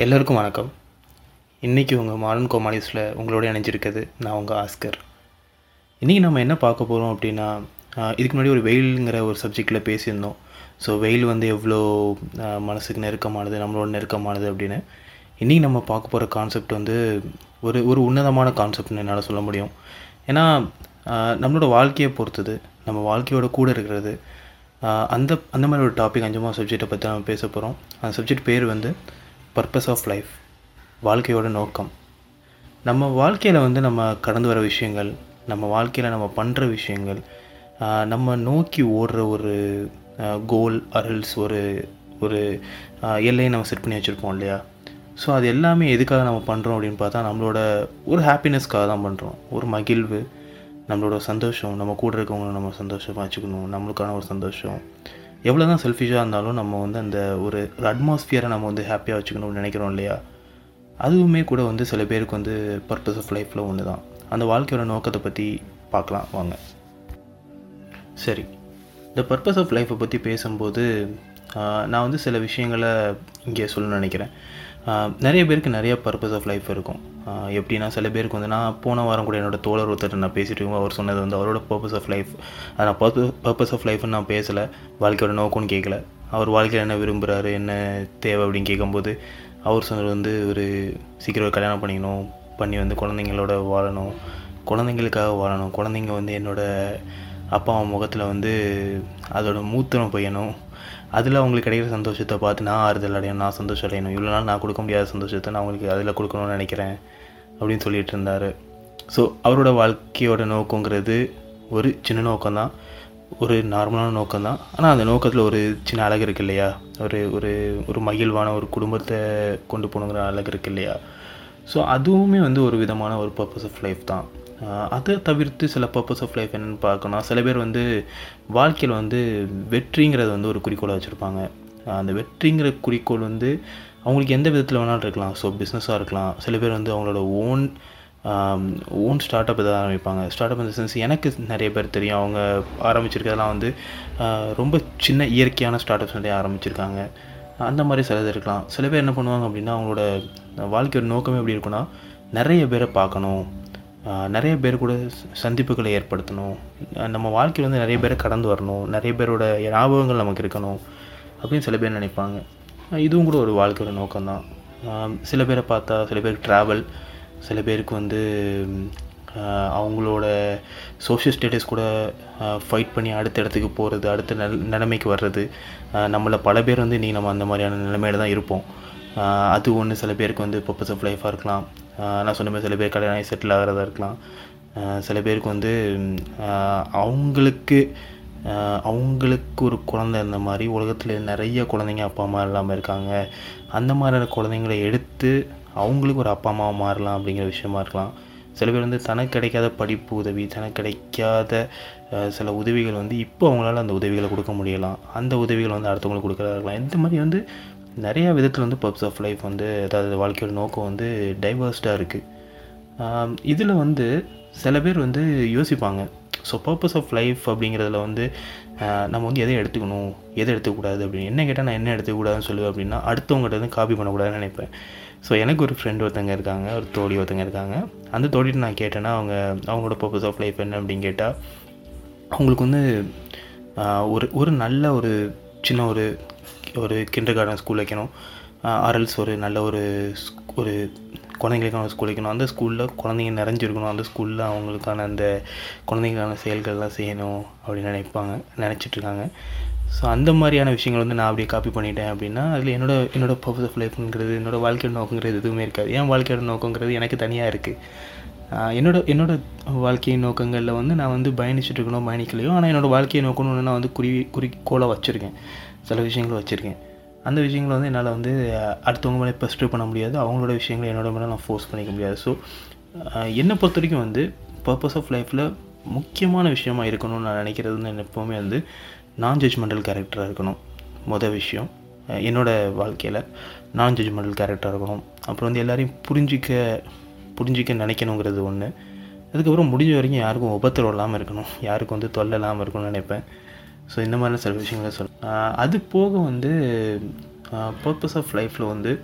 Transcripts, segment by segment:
எல்லோருக்கும் வணக்கம். இன்றைக்கி உங்கள் மாடர்ன் கோமாலிஸில் உங்களோட இணைஞ்சிருக்கிறது நான் உங்கள் ஆஸ்கர். இன்றைக்கி நம்ம என்ன பார்க்க போகிறோம் அப்படின்னா இதுக்கு முன்னாடி ஒரு வெயிலுங்கிற ஒரு சப்ஜெக்டில் பேசியிருந்தோம். ஸோ வெயில் வந்து எவ்வளோ மனசுக்கு நெருக்கமானது நம்மளோட நெருக்கமானது அப்படின்னு. இன்றைக்கி நம்ம பார்க்க போகிற கான்செப்ட் வந்து ஒரு ஒரு உன்னதமான கான்செப்ட்னு என்னால் சொல்ல முடியும். ஏன்னா நம்மளோட வாழ்க்கையை பொறுத்தது நம்ம வாழ்க்கையோட கூட இருக்கிறது அந்த அந்த மாதிரி ஒரு டாபிக் அஞ்சமாக சப்ஜெக்டை பற்றி நம்ம பேச போகிறோம் அந்த சப்ஜெக்ட் பேர் வந்து பர்பஸ் ஆஃப் லைஃப் வாழ்க்கையோட நோக்கம். நம்ம வாழ்க்கையில் வந்து நம்ம கடந்து வர விஷயங்கள் நம்ம வாழ்க்கையில் நம்ம பண்ணுற விஷயங்கள் நம்ம நோக்கி ஓடுற ஒரு கோல் அரல்ஸ் ஒரு ஒரு எல்லையை நம்ம செட் பண்ணி வச்சுருப்போம் இல்லையா? ஸோ அது எல்லாமே எதுக்காக நம்ம பண்ணுறோம் அப்படின்னு பார்த்தா நம்மளோட ஒரு ஹாப்பினஸ்க்காக தான் பண்ணுறோம் ஒரு மகிழ்வு நம்மளோட சந்தோஷம் நம்ம கூட இருக்கவங்க நம்ம சந்தோஷமாக வச்சுக்கணும் நம்மளுக்கான ஒரு சந்தோஷம். எவ்வளோ தான் செல்ஃபிஷாக இருந்தாலும் நம்ம வந்து அந்த ஒரு அட்மாஸ்ஃபியரை நம்ம வந்து ஹாப்பியாக வச்சுக்கணும்னு நினைக்கிறோம் இல்லையா? அதுவுமே கூட வந்து சில பேருக்கு வந்து பர்பஸ் ஆஃப் லைஃப்பில் ஒன்று தான் அந்த வாழ்க்கையோட நோக்கத்தை பற்றி பார்க்கலாம் வாங்க. சரி. இந்த பர்பஸ் ஆஃப் லைஃப்பை பற்றி பேசும்போது நான் வந்து சில விஷயங்களை இங்கே சொல்லணும்னு நினைக்கிறேன். நிறைய பேருக்கு நிறைய பர்பஸ் ஆஃப் லைஃப் இருக்கும். எப்படின்னா சில பேருக்கு வந்து நான் போன வாரம் கூட என்னோட தோழர் ஒருத்தர் நான் பேசிட்டு இருக்கோம் அவர் சொன்னது வந்து அவரோட பர்பஸ் ஆஃப் லைஃப் அதை நான் பர்பஸ் பர்பஸ் ஆஃப் லைஃப்னு நான் பேசலை. வாழ்க்கையோட நோக்கம்னு கேட்கல அவர் வாழ்க்கையில் என்ன விரும்புகிறாரு என்ன தேவை அப்படின்னு கேட்கும்போது அவர் சொன்னது வந்து ஒரு சீக்கிரம் ஒரு கல்யாணம் பண்ணிக்கணும் பண்ணி வந்து குழந்தைங்களோட வாழணும் குழந்தைங்களுக்காக வாழணும். குழந்தைங்க வந்து என்னோடய அப்பா அம்மா முகத்தில் வந்து அதோட மூத்திரம் பையனும் அதில் அவங்களுக்கு கிடைக்கிற சந்தோஷத்தை பார்த்து நான் ஆறுதல் அடையணும் நான் சந்தோஷம் அடையணும். இவ்வளோ நாள் நான் கொடுக்க முடியாத சந்தோஷத்தை நான் அவங்களுக்கு அதில் கொடுக்கணும்னு நினைக்கிறேன் அப்படின்னு சொல்லிட்டு இருந்தார். ஸோ அவரோட வாழ்க்கையோட நோக்கங்கிறது ஒரு சின்ன நோக்கம்தான். ஒரு நார்மலான நோக்கம் தான் ஆனால் அந்த நோக்கத்தில் ஒரு சின்ன அழகு இருக்கு இல்லையா? ஒரு ஒரு ஒரு மகிழ்வான ஒரு குடும்பத்தை கொண்டு போகணுங்கிற அழகு இருக்கு இல்லையா? ஸோ அதுவுமே வந்து ஒரு விதமான ஒரு பர்பஸ் ஆஃப் லைஃப் தான். அதை தவிர்த்து சில பர்பஸ் ஆஃப் லைஃப் என்னென்னு பார்க்கணும் சில பேர் வந்து வாழ்க்கையில் வந்து வெற்றிங்கிறது வந்து ஒரு குறிக்கோளாக வச்சுருப்பாங்க. அந்த வெற்றிங்கிற குறிக்கோள் வந்து அவங்களுக்கு எந்த விதத்தில் வேணாலும் இருக்கலாம். ஸோ பிஸ்னஸாக இருக்கலாம். சில பேர் வந்து அவங்களோட ஓன் ஓன் ஸ்டார்ட் அப் எதாவது ஆரம்பிப்பாங்க. ஸ்டார்ட் அப் இந்த சென்ஸ் எனக்கு நிறைய பேர் தெரியும். அவங்க ஆரம்பிச்சிருக்கிறதெல்லாம் வந்து ரொம்ப சின்ன இயற்கையான ஸ்டார்ட் அப்ஸ் நிறைய ஆரம்பிச்சிருக்காங்க. அந்த மாதிரி சிலது இருக்கலாம். சில பேர் என்ன பண்ணுவாங்க அப்படின்னா அவங்களோட வாழ்க்கையோட நோக்கமே எப்படி இருக்குன்னா நிறைய பேரை பார்க்கணும். நிறைய பேர் கூட சந்திப்புகளை ஏற்படுத்தணும். நம்ம வாழ்க்கையில் வந்து நிறைய பேரை கடந்து வரணும். நிறைய பேரோட ஞாபகங்கள் நமக்கு இருக்கணும் அப்படின்னு சில பேர் நினைப்பாங்க. இதுவும் கூட ஒரு வாழ்க்கையோட நோக்கம்தான் சில பேரை பார்த்தா சில பேருக்கு ட்ராவல் சில பேருக்கு வந்து அவங்களோட சோஷியல் ஸ்டேட்டஸ் கூட ஃபைட் பண்ணி அடுத்த இடத்துக்கு போகிறது அடுத்த நல் நிலைமைக்கு வர்றது நம்மளை பல பேர் வந்து இன்றைக்கி நம்ம அந்த மாதிரியான நிலைமையில தான் இருப்போம். அது ஒன்று சில பேருக்கு வந்து பர்பஸ் ஆஃப் லைஃபாக இருக்கலாம். நான் சொன்ன மாதிரி சில பேர் கல்யாணம் ஆகி செட்டில் ஆகிறதா இருக்கலாம். சில பேருக்கு வந்து அவங்களுக்கு அவங்களுக்கு ஒரு குழந்தை இந்த மாதிரி உலகத்தில் நிறைய குழந்தைங்க அப்பா அம்மா இல்லாமல் இருக்காங்க. அந்த மாதிரியான குழந்தைங்களை எடுத்து அவங்களுக்கு ஒரு அப்பா அம்மாவை மாறலாம் அப்படிங்கிற விஷயமா இருக்கலாம். சில பேர் வந்து தனக்கு கிடைக்காத படிப்பு உதவி தனக்கு கிடைக்காத சில உதவிகள் வந்து இப்போ அவங்களால அந்த உதவிகளை கொடுக்க முடியலாம். அந்த உதவிகள் வந்து அடுத்தவங்களுக்கு கொடுக்குறதா இருக்கலாம். இந்த மாதிரி வந்து நிறைய விதத்தில் வந்து பர்ப்ஸ் ஆஃப் லைஃப் வந்து அதாவது வாழ்க்கையோட நோக்கம் வந்து டைவர்ஸ்டாக இருக்குது இதில் வந்து சில பேர் வந்து யோசிப்பாங்க. ஸோ பர்பஸ் ஆஃப் லைஃப் அப்படிங்கிறதுல வந்து நம்ம வந்து எதை எடுத்துக்கணும்? எதை எடுத்துக்கூடாது அப்படின்னு. என்ன கேட்டால் நான் என்ன எடுத்துக்கூடாதுன்னு சொல்லுவேன் அப்படின்னா அடுத்தவங்ககிட்ட வந்து காப்பி பண்ணக்கூடாதுன்னு நினைப்பேன். ஸோ எனக்கு ஒரு ஃப்ரெண்ட் ஒருத்தங்க இருக்காங்க ஒரு தோழி ஒருத்தங்க இருக்காங்க. அந்த தோழிட்டு நான் கேட்டேன்னா அவங்க அவங்களோட பர்பஸ் ஆஃப் லைஃப் என்ன அப்படின்னு கேட்டால் அவங்களுக்கு வந்து ஒரு ஒரு நல்ல ஒரு சின்ன ஒரு ஒரு கிண்டர் கார்டன் ஸ்கூல் வைக்கணும் ஆர்எல்ஸ் ஒரு நல்ல ஒரு ஒரு குழந்தைங்களுக்கான ஸ்கூல் வைக்கணும். அந்த ஸ்கூலில் குழந்தைங்க நிறைஞ்சிருக்கணும். அந்த ஸ்கூலில் அவங்களுக்கான அந்த குழந்தைங்களுக்கான செயல்கள்லாம் செய்யணும் அப்படின்னு நினைப்பாங்க நினச்சிட்ருக்காங்க. ஸோ அந்த மாதிரியான விஷயங்கள் வந்து நான் அப்படியே காப்பி பண்ணிட்டேன் அப்படின்னா அதில் என்னோட என்னோடய பர்பஸ் ஆஃப் லைஃப்ங்கிறது என்னோட வாழ்க்கையோட நோக்கங்கிறது எதுவுமே இருக்காது. என் வாழ்க்கையோட நோக்கங்கிறது எனக்கு தனியாக இருக்குது என்னோட என்னோட வாழ்க்கையின் நோக்கங்களில் வந்து நான் வந்து பயணிச்சுட்டு இருக்கணும் பயணிக்கலையோ ஆனால் என்னோடய வாழ்க்கையை நோக்கணும்னு நான் வந்து குறி குறிக்கோளை வச்சுருக்கேன். சில விஷயங்களை வச்சுருக்கேன். அந்த விஷயங்களை வந்து என்னால் வந்து அடுத்தவங்க மேலே பெஸ்ட் பண்ண முடியாது. அவங்களோட விஷயங்களை என்னோட மேலே நான் ஃபோர்ஸ் பண்ணிக்க முடியாது. ஸோ என்னை பொறுத்த வரைக்கும் வந்து பர்பஸ் ஆஃப் லைஃப்பில் முக்கியமான விஷயமா இருக்கணும்னு நான் நினைக்கிறது வந்து எப்போவுமே வந்து நான் ஜட்ஜ்மெண்டல் கேரக்டராக இருக்கணும். மொதல் விஷயம். என்னோடய என்னோட வாழ்க்கையில் நான் ஜட்ஜ்மெண்டல் கேரக்டராக இருக்கணும். அப்புறம் வந்து எல்லோரையும் புரிஞ்சிக்க புரிஞ்சிக்க நினைக்கணுங்கிறது ஒன்று அதுக்கப்புறம் முடிஞ்ச வரைக்கும் யாருக்கும் உபத்திரம் இல்லாமல் இருக்கணும். யாருக்கும் வந்து தொல்லை இல்லாமல் இருக்கணும்னு நினைப்பேன். ஸோ இந்த மாதிரிலாம் சில விஷயங்களை சொல் அது போக வந்து பர்பஸ் ஆஃப் லைஃப்பில் வந்து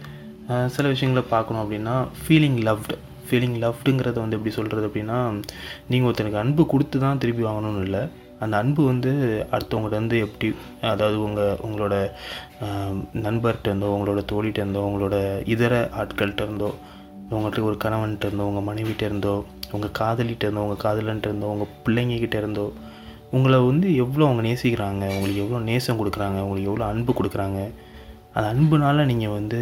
சில விஷயங்களை பார்க்கணும் அப்படின்னா ஃபீலிங் லவ்டு ஃபீலிங் லவ்டுங்கிறத வந்து எப்படி சொல்கிறது அப்படின்னா நீங்கள் ஒருத்தனுக்கு அன்பு கொடுத்து தான் திருப்பி வாங்கணும்னு இல்லை. அந்த அன்பு வந்து அடுத்தவங்கள்ட்ட வந்து எப்படி அதாவது உங்கள் உங்களோட நண்பர்கிட்ட இருந்தோ உங்களோட தோழிகிட்ட இருந்தோ உங்களோட இதர ஆட்கள்கிட்ட இருந்தோ உங்கள்கிட்ட ஒரு கணவன்கிட்ட இருந்தோ உங்கள் மனைவிட்ட இருந்தோ உங்கள் காதலிகிட்ட இருந்தோ உங்கள் காதலன்ட்டு இருந்தோ உங்கள் பிள்ளைங்ககிட்ட இருந்தோ உங்களை வந்து எவ்வளோ அவங்க நேசிக்கிறாங்க உங்களுக்கு எவ்வளோ நேசம் கொடுக்குறாங்க உங்களுக்கு எவ்வளோ அன்பு கொடுக்குறாங்க அந்த அன்புனால் நீங்கள் வந்து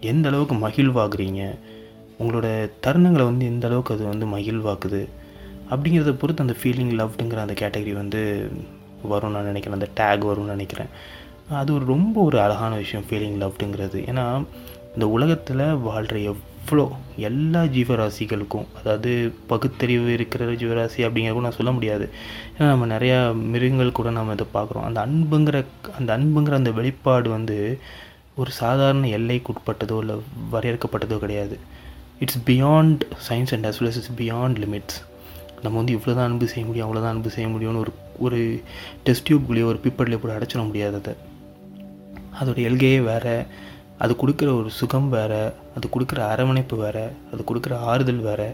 எந்த அளவுக்கு மகிழ்வாகிறீங்க உங்களோட தருணங்களை வந்து எந்த அளவுக்கு அது வந்து மகிழ்வாக்குது அப்படிங்கிறத பொறுத்து அந்த ஃபீலிங் லவ்டுங்கிற அந்த கேட்டகரி வந்து வரும்னு நான் நினைக்கிறேன். அந்த டேக் வரும்னு நினைக்கிறேன். அது ஒரு ரொம்ப ஒரு அழகான விஷயம் ஃபீலிங் லவ்டுங்கிறது ஏன்னா இந்த உலகத்தில் வாழ்கிற அவ்வளோ எல்லா ஜீவராசிகளுக்கும் அதாவது பகுத்தறிவு இருக்கிற ஜீவராசி அப்படிங்கிறத நான் சொல்ல முடியாது. ஏன்னா நம்ம நிறையா மிருகங்கள் கூட நம்ம இதை பார்க்குறோம். அந்த அன்புங்கிற அந்த அன்புங்கிற அந்த வெளிப்பாடு வந்து ஒரு சாதாரண எல்லைக்குட்பட்டதோ இல்லை வரையறுக்கப்பட்டதோ கிடையாது. It's beyond science and as well as it's beyond limits நம்ம வந்து இவ்வளோ தான் அன்பு செய்ய முடியும் அவ்வளோதான் அன்பு செய்ய முடியும்னு ஒரு ஒரு டெஸ்ட் டியூப்குள்ளேயோ ஒரு பிப்பர்லேயே கூட அடைச்சிட முடியாது அதை. அதோட எல்கையே வேறு. அது கொடுக்குற ஒரு சுகம் வேறு அது கொடுக்குற அரவணைப்பு வேறு அது கொடுக்குற ஆறுதல் வேறு.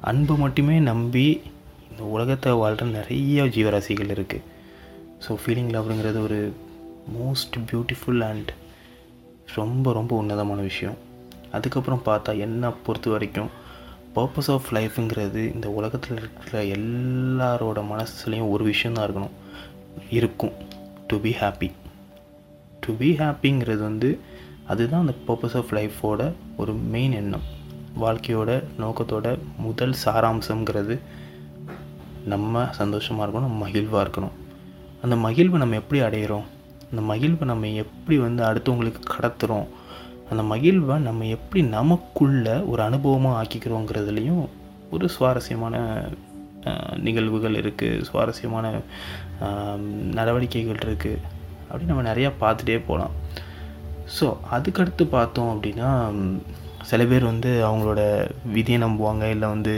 அன்பை மட்டுமே நம்பி இந்த உலகத்தை வாழ்கிற நிறைய ஜீவராசிகள் இருக்குது ஸோ ஃபீலிங் லவ்ங்கிறது ஒரு மோஸ்ட் பியூட்டிஃபுல் அண்ட் ரொம்ப ரொம்ப உன்னதமான விஷயம். அதுக்கப்புறம் பார்த்தா என்னை பொறுத்த வரைக்கும் பர்பஸ் ஆஃப் லைஃப்ங்கிறது இந்த உலகத்தில் இருக்கிற எல்லாரோட மனசுலையும் ஒரு விஷயந்தான் இருக்கணும். இருக்கும். To be happy to be ஹாப்பிங்கிறது வந்து அதுதான் அந்த பர்பஸ் ஆஃப் லைஃபோட ஒரு மெயின் எண்ணம். வாழ்க்கையோட நோக்கத்தோட முதல் சாராம்சங்கிறது நம்ம சந்தோஷமாக இருக்கணும் நம்ம மகிழ்வாக இருக்கணும். அந்த மகிழ்வை நம்ம எப்படி அடையிறோம்? அந்த மகிழ்வை நம்ம எப்படி வந்து அடுத்தவங்களுக்கு கடத்துகிறோம் அந்த மகிழ்வை நம்ம எப்படி நமக்குள்ள ஒரு அனுபவமாக ஆக்கிக்கிறோங்கிறதுலையும் ஒரு சுவாரஸ்யமான நிகழ்வுகள் இருக்குது சுவாரஸ்யமான நடவடிக்கைகள் இருக்குது அப்படி நம்ம நிறையா பார்த்துட்டே போகலாம். ஸோ அதுக்கடுத்து பார்த்தோம் அப்படின்னா சில பேர் வந்து அவங்களோட விதியை நம்புவாங்க இல்லை வந்து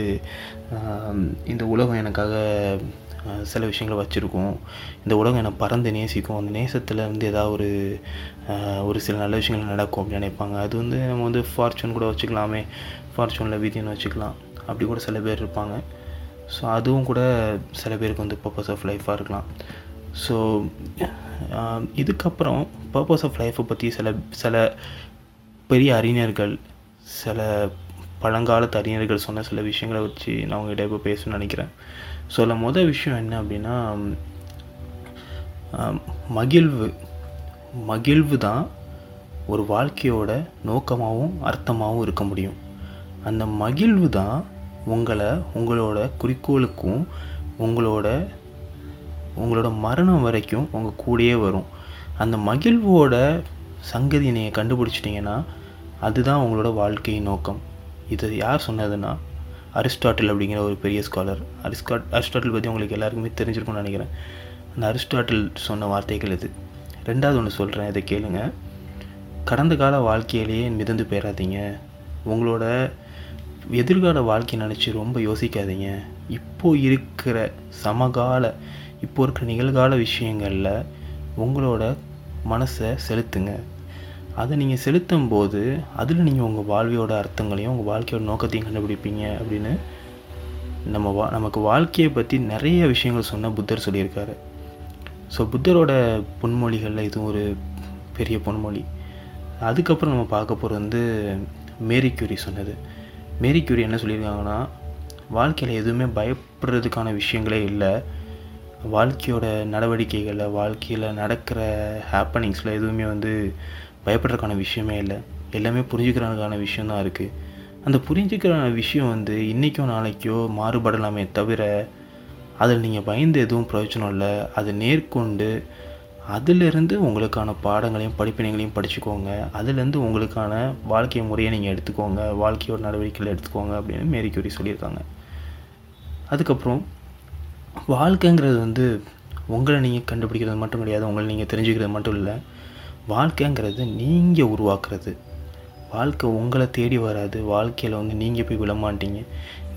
இந்த உலகம் எனக்காக சில விஷயங்களை வச்சுருக்கும். இந்த உலகம் என்னை பறந்து நேசிக்கும். அந்த நேசத்தில் வந்து ஏதாவது ஒரு ஒரு சில நல்ல விஷயங்கள் நடக்கும் அப்படின்னு நினைப்பாங்க. அது வந்து நம்ம வந்து ஃபார்ச்சூன் கூட வச்சுக்கலாமே. ஃபார்ச்சூனில் விதின்னு வச்சுக்கலாம். அப்படி கூட சில பேர் இருப்பாங்க. ஸோ அதுவும் கூட சில பேருக்கு வந்து பர்பஸ் ஆஃப் லைஃப்பாக இருக்கலாம். ஸோ um, இதுக்கப்புறம் பர்பஸ் ஆஃப் லைஃப்பை பற்றி சில சில பெரிய அறிஞர்கள் சில பழங்காலத்து அறிஞர்கள் சொன்ன சில விஷயங்களை வச்சு நான் உங்ககிட்ட இப்போ பேசணும்னு நினைக்கிறேன். ஸோ அதில் மொதல் விஷயம் என்ன அப்படின்னா um, மகிழ்வு மகிழ்வு தான் ஒரு வாழ்க்கையோட நோக்கமாகவும் அர்த்தமாகவும் இருக்க முடியும். அந்த மகிழ்வு தான் உங்களை உங்களோட குறிக்கோளுக்கும் உங்களோட உங்களோட மரணம் வரைக்கும் உங்கள் கூடயே வரும். அந்த மகிழ்வோட சங்கதியை நீங்கள் கண்டுபிடிச்சிட்டிங்கன்னா அதுதான் உங்களோட வாழ்க்கையின் நோக்கம். இது யார் சொன்னதுன்னா அரிஸ்டாட்டில் அப்படிங்கிற ஒரு பெரிய ஸ்காலர் அரிஸ்காட் அரிஸ்டாட்டில் பற்றி உங்களுக்கு எல்லாருக்குமே தெரிஞ்சிருக்கும்னு நினைக்கிறேன். அந்த அரிஸ்டாட்டில் சொன்ன வார்த்தைகள் இது. ரெண்டாவது ஒன்று சொல்கிறேன் இதை கேளுங்க. கடந்த கால வாழ்க்கையிலேயே மிதந்து போயிடாதீங்க உங்களோட எதிர்கால வாழ்க்கையை நினச்சி ரொம்ப யோசிக்காதீங்க. இப்போது இருக்கிற சமகால இப்போ இருக்கிற நிகழ்கால விஷயங்களில் உங்களோட மனசை செலுத்துங்க. அதை நீங்கள் செலுத்தும் போது அதில் நீங்கள் உங்கள் வாழ்வியோட அர்த்தங்களையும் உங்கள் வாழ்க்கையோட நோக்கத்தையும் கண்டுபிடிப்பீங்க அப்படின்னு நம்ம வா நமக்கு வாழ்க்கையை பற்றி நிறைய விஷயங்கள் சொன்ன புத்தர் சொல்லியிருக்காரு. ஸோ புத்தரோட பொன்மொழிகளில் இதுவும் ஒரு பெரிய பொன்மொழி. அதுக்கப்புறம் நம்ம பார்க்க போகிறது வந்து மேரி கியூரி சொன்னது. மேரி கியூரி என்ன சொல்லியிருக்காங்கன்னா வாழ்க்கையில் எதுவுமே பயப்படுறதுக்கான விஷயங்களே இல்லை. வாழ்க்கையோட நடவடிக்கைகளில் வாழ்க்கையில் நடக்கிற ஹாப்பனிங்ஸில் எதுவுமே வந்து பயப்படுறதுக்கான விஷயமே இல்லை. எல்லாமே புரிஞ்சுக்கிறதுக்கான விஷயந்தான் இருக்குது அந்த புரிஞ்சுக்கிற விஷயம் வந்து இன்றைக்கோ நாளைக்கோ மாறுபடலாமே தவிர அதில் நீங்கள் பயந்து எதுவும் பிரயோஜனம் இல்லை. அதை நேர்கொண்டு அதிலிருந்து உங்களுக்கான பாடங்களையும் படிப்பினைகளையும் படிச்சுக்கோங்க. அதுலேருந்து உங்களுக்கான வாழ்க்கை முறையை நீங்கள் எடுத்துக்கோங்க. வாழ்க்கையோட நடவடிக்கைகளை எடுத்துக்கோங்க அப்படின்னு மேரி கியூரி சொல்லியிருக்காங்க. அதுக்கப்புறம் வாழ்க்கைங்கிறது வந்து உங்களை நீங்கள் கண்டுபிடிக்கிறது மட்டும் கிடையாது உங்களை நீங்கள் தெரிஞ்சுக்கிறது மட்டும் இல்லை. வாழ்க்கைங்கிறது நீங்கள் உருவாக்குறது. வாழ்க்கை உங்களை தேடி வராது. வாழ்க்கையில் வந்து நீங்கள் போய் விழமாட்டீங்க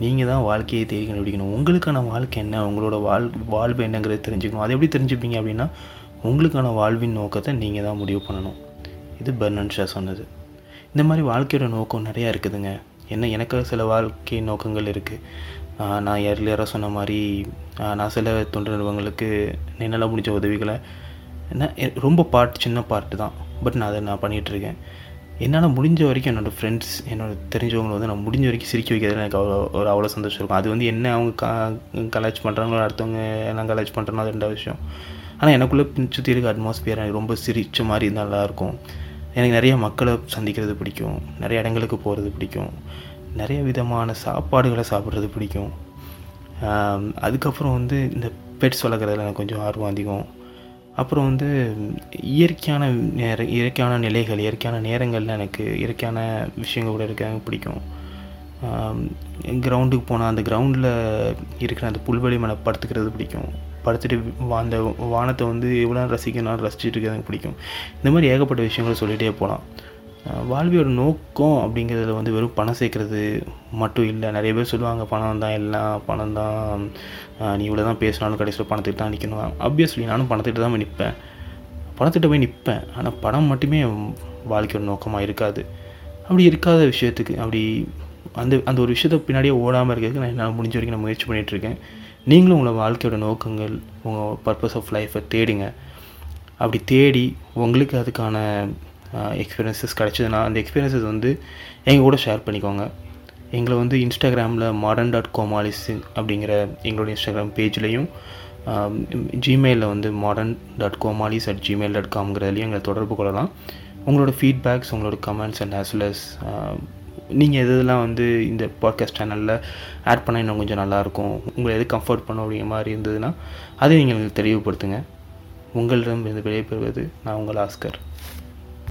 நீங்கள் தான் வாழ்க்கையை தேடி கண்டுபிடிக்கணும். உங்களுக்கான வாழ்க்கை என்ன? உங்களோட வாழ் வாழ்வு என்னங்கிறது தெரிஞ்சுக்கணும். அதை எப்படி தெரிஞ்சுப்பீங்க அப்படின்னா உங்களுக்கான வாழ்வின் நோக்கத்தை நீங்கள் தான் முடிவு பண்ணணும். இது பர்னன் ஷா சொன்னது. இந்த மாதிரி வாழ்க்கையோட நோக்கம் நிறையா இருக்குதுங்க. என்ன எனக்கு சில வாழ்க்கை நோக்கங்கள் இருக்குது நான் ஏர்லியராக சொன்ன மாதிரி நான் சில தொண்டு நிறுவனங்களுக்கு என்னால் முடிஞ்ச உதவிகளை என்ன ரொம்ப பார்ட் சின்ன பார்ட்டு தான். பட் நான் அதை நான் பண்ணிகிட்ருக்கேன் என்னால் முடிஞ்ச வரைக்கும் என்னோடய ஃப்ரெண்ட்ஸ் என்னோட தெரிஞ்சவங்களை வந்து நான் முடிஞ்ச வரைக்கும் சிரிக்க வைக்கிறதுல எனக்கு அவ்வளோ ஒரு அவ்வளோ சந்தோஷம் இருக்கும். அது வந்து என்ன அவங்க கா கலாச் பண்ணுறாங்களோ அடுத்தவங்க எல்லாம் கலாச் பண்ணுறாங்களோ அது ரெண்டாவது விஷயம். ஆனால் எனக்குள்ளே சுற்றி இருக்க அட்மாஸ்பியர் எனக்கு ரொம்ப சிரிச்ச மாதிரி இருந்தால் நல்லாயிருக்கும் எனக்கு நிறைய மக்களை சந்திக்கிறது பிடிக்கும். நிறைய இடங்களுக்கு போகிறது பிடிக்கும். நிறைய விதமான சாப்பாடுகளை சாப்பிட்றது பிடிக்கும். அதுக்கப்புறம் வந்து இந்த பெட்ஸ் வளர்க்குறதுல எனக்கு கொஞ்சம் ஆர்வம் அதிகம். அப்புறம் வந்து இயற்கையான நேர இயற்கையான நிலைகள் இயற்கையான நேரங்களில் எனக்கு இயற்கையான விஷயங்கள் கூட இருக்க பிடிக்கும். கிரவுண்டுக்கு போனால் அந்த கிரவுண்டில் இருக்கிற அந்த புல்வெளி மேலே படுத்துக்கிறது பிடிக்கும். படுத்துட்டு வா- அந்த வானத்தை வந்து எவ்வளோ ரசிக்கணும் ரசிச்சுட்டு இருக்கிறது எனக்கு பிடிக்கும். இந்த மாதிரி ஏகப்பட்ட விஷயங்களை சொல்லிகிட்டே போகலாம். வாழ்வியோட நோக்கம் அப்படிங்கிறதுல வந்து வெறும் பணம் சேர்க்குறது மட்டும் இல்லை. நிறைய பேர் சொல்லுவாங்க பணம் தான் எல்லாம் பணம் தான் நீ இவ்வளோ தான் பேசினாலும் கடைசியில் பணத்துக்கு தான் நிற்கணும் ஆப்வியஸ்லி நானும் பணத்திட்ட தான் போய் நிற்பேன் பணத்திட்ட போய் நிற்பேன் ஆனால் பணம் மட்டுமே வாழ்க்கையோட நோக்கமாக இருக்காது. அப்படி இருக்காத விஷயத்துக்கு அப்படி அந்த அந்த ஒரு விஷயத்தை பின்னாடியே ஓடாமல் இருக்கிறதுக்கு நான் என்னால் முடிஞ்ச வரைக்கும் நான் முயற்சி பண்ணிகிட்டு இருக்கேன். நீங்களும் உங்களை வாழ்க்கையோட நோக்கங்கள் உங்கள் பர்பஸ் ஆஃப் லைஃப்பை தேடுங்க. அப்படி தேடி உங்களுக்கு அதுக்கான எக்ஸ்பீரியன்சஸ் கிடச்சிதுன்னா அந்த எக்ஸ்பீரியன்சஸ் வந்து எங்கள் கூட ஷேர் பண்ணிக்கோங்க. எங்களை வந்து இன்ஸ்டாகிராமில் மாடர்ன் டாட் கோமாலிஸ் அப்படிங்கிற எங்களோட இன்ஸ்டாகிராம் பேஜ்லேயும் ஜிமெயிலில் வந்து modern dot Komalis at Gmail dot காம்ங்கிறதுலையும் எங்களை தொடர்பு கொள்ளலாம். உங்களோட ஃபீட்பேக்ஸ் உங்களோட comments and as well as நீங்கள் எதெல்லாம் வந்து இந்த பாட்காஸ்ட் சேனலில் ஆட் பண்ணால் இன்னும் கொஞ்சம் நல்லாயிருக்கும் உங்களை எது கம்ஃபர்ட் பண்ணும் அப்படிங்கிற மாதிரி இருந்ததுன்னா அதை நீங்கள் எங்களுக்கு தெளிவுபடுத்துங்க. உங்களிடம் இருந்து விடைபெறுவது நான் உங்கள் ஆஸ்கர்.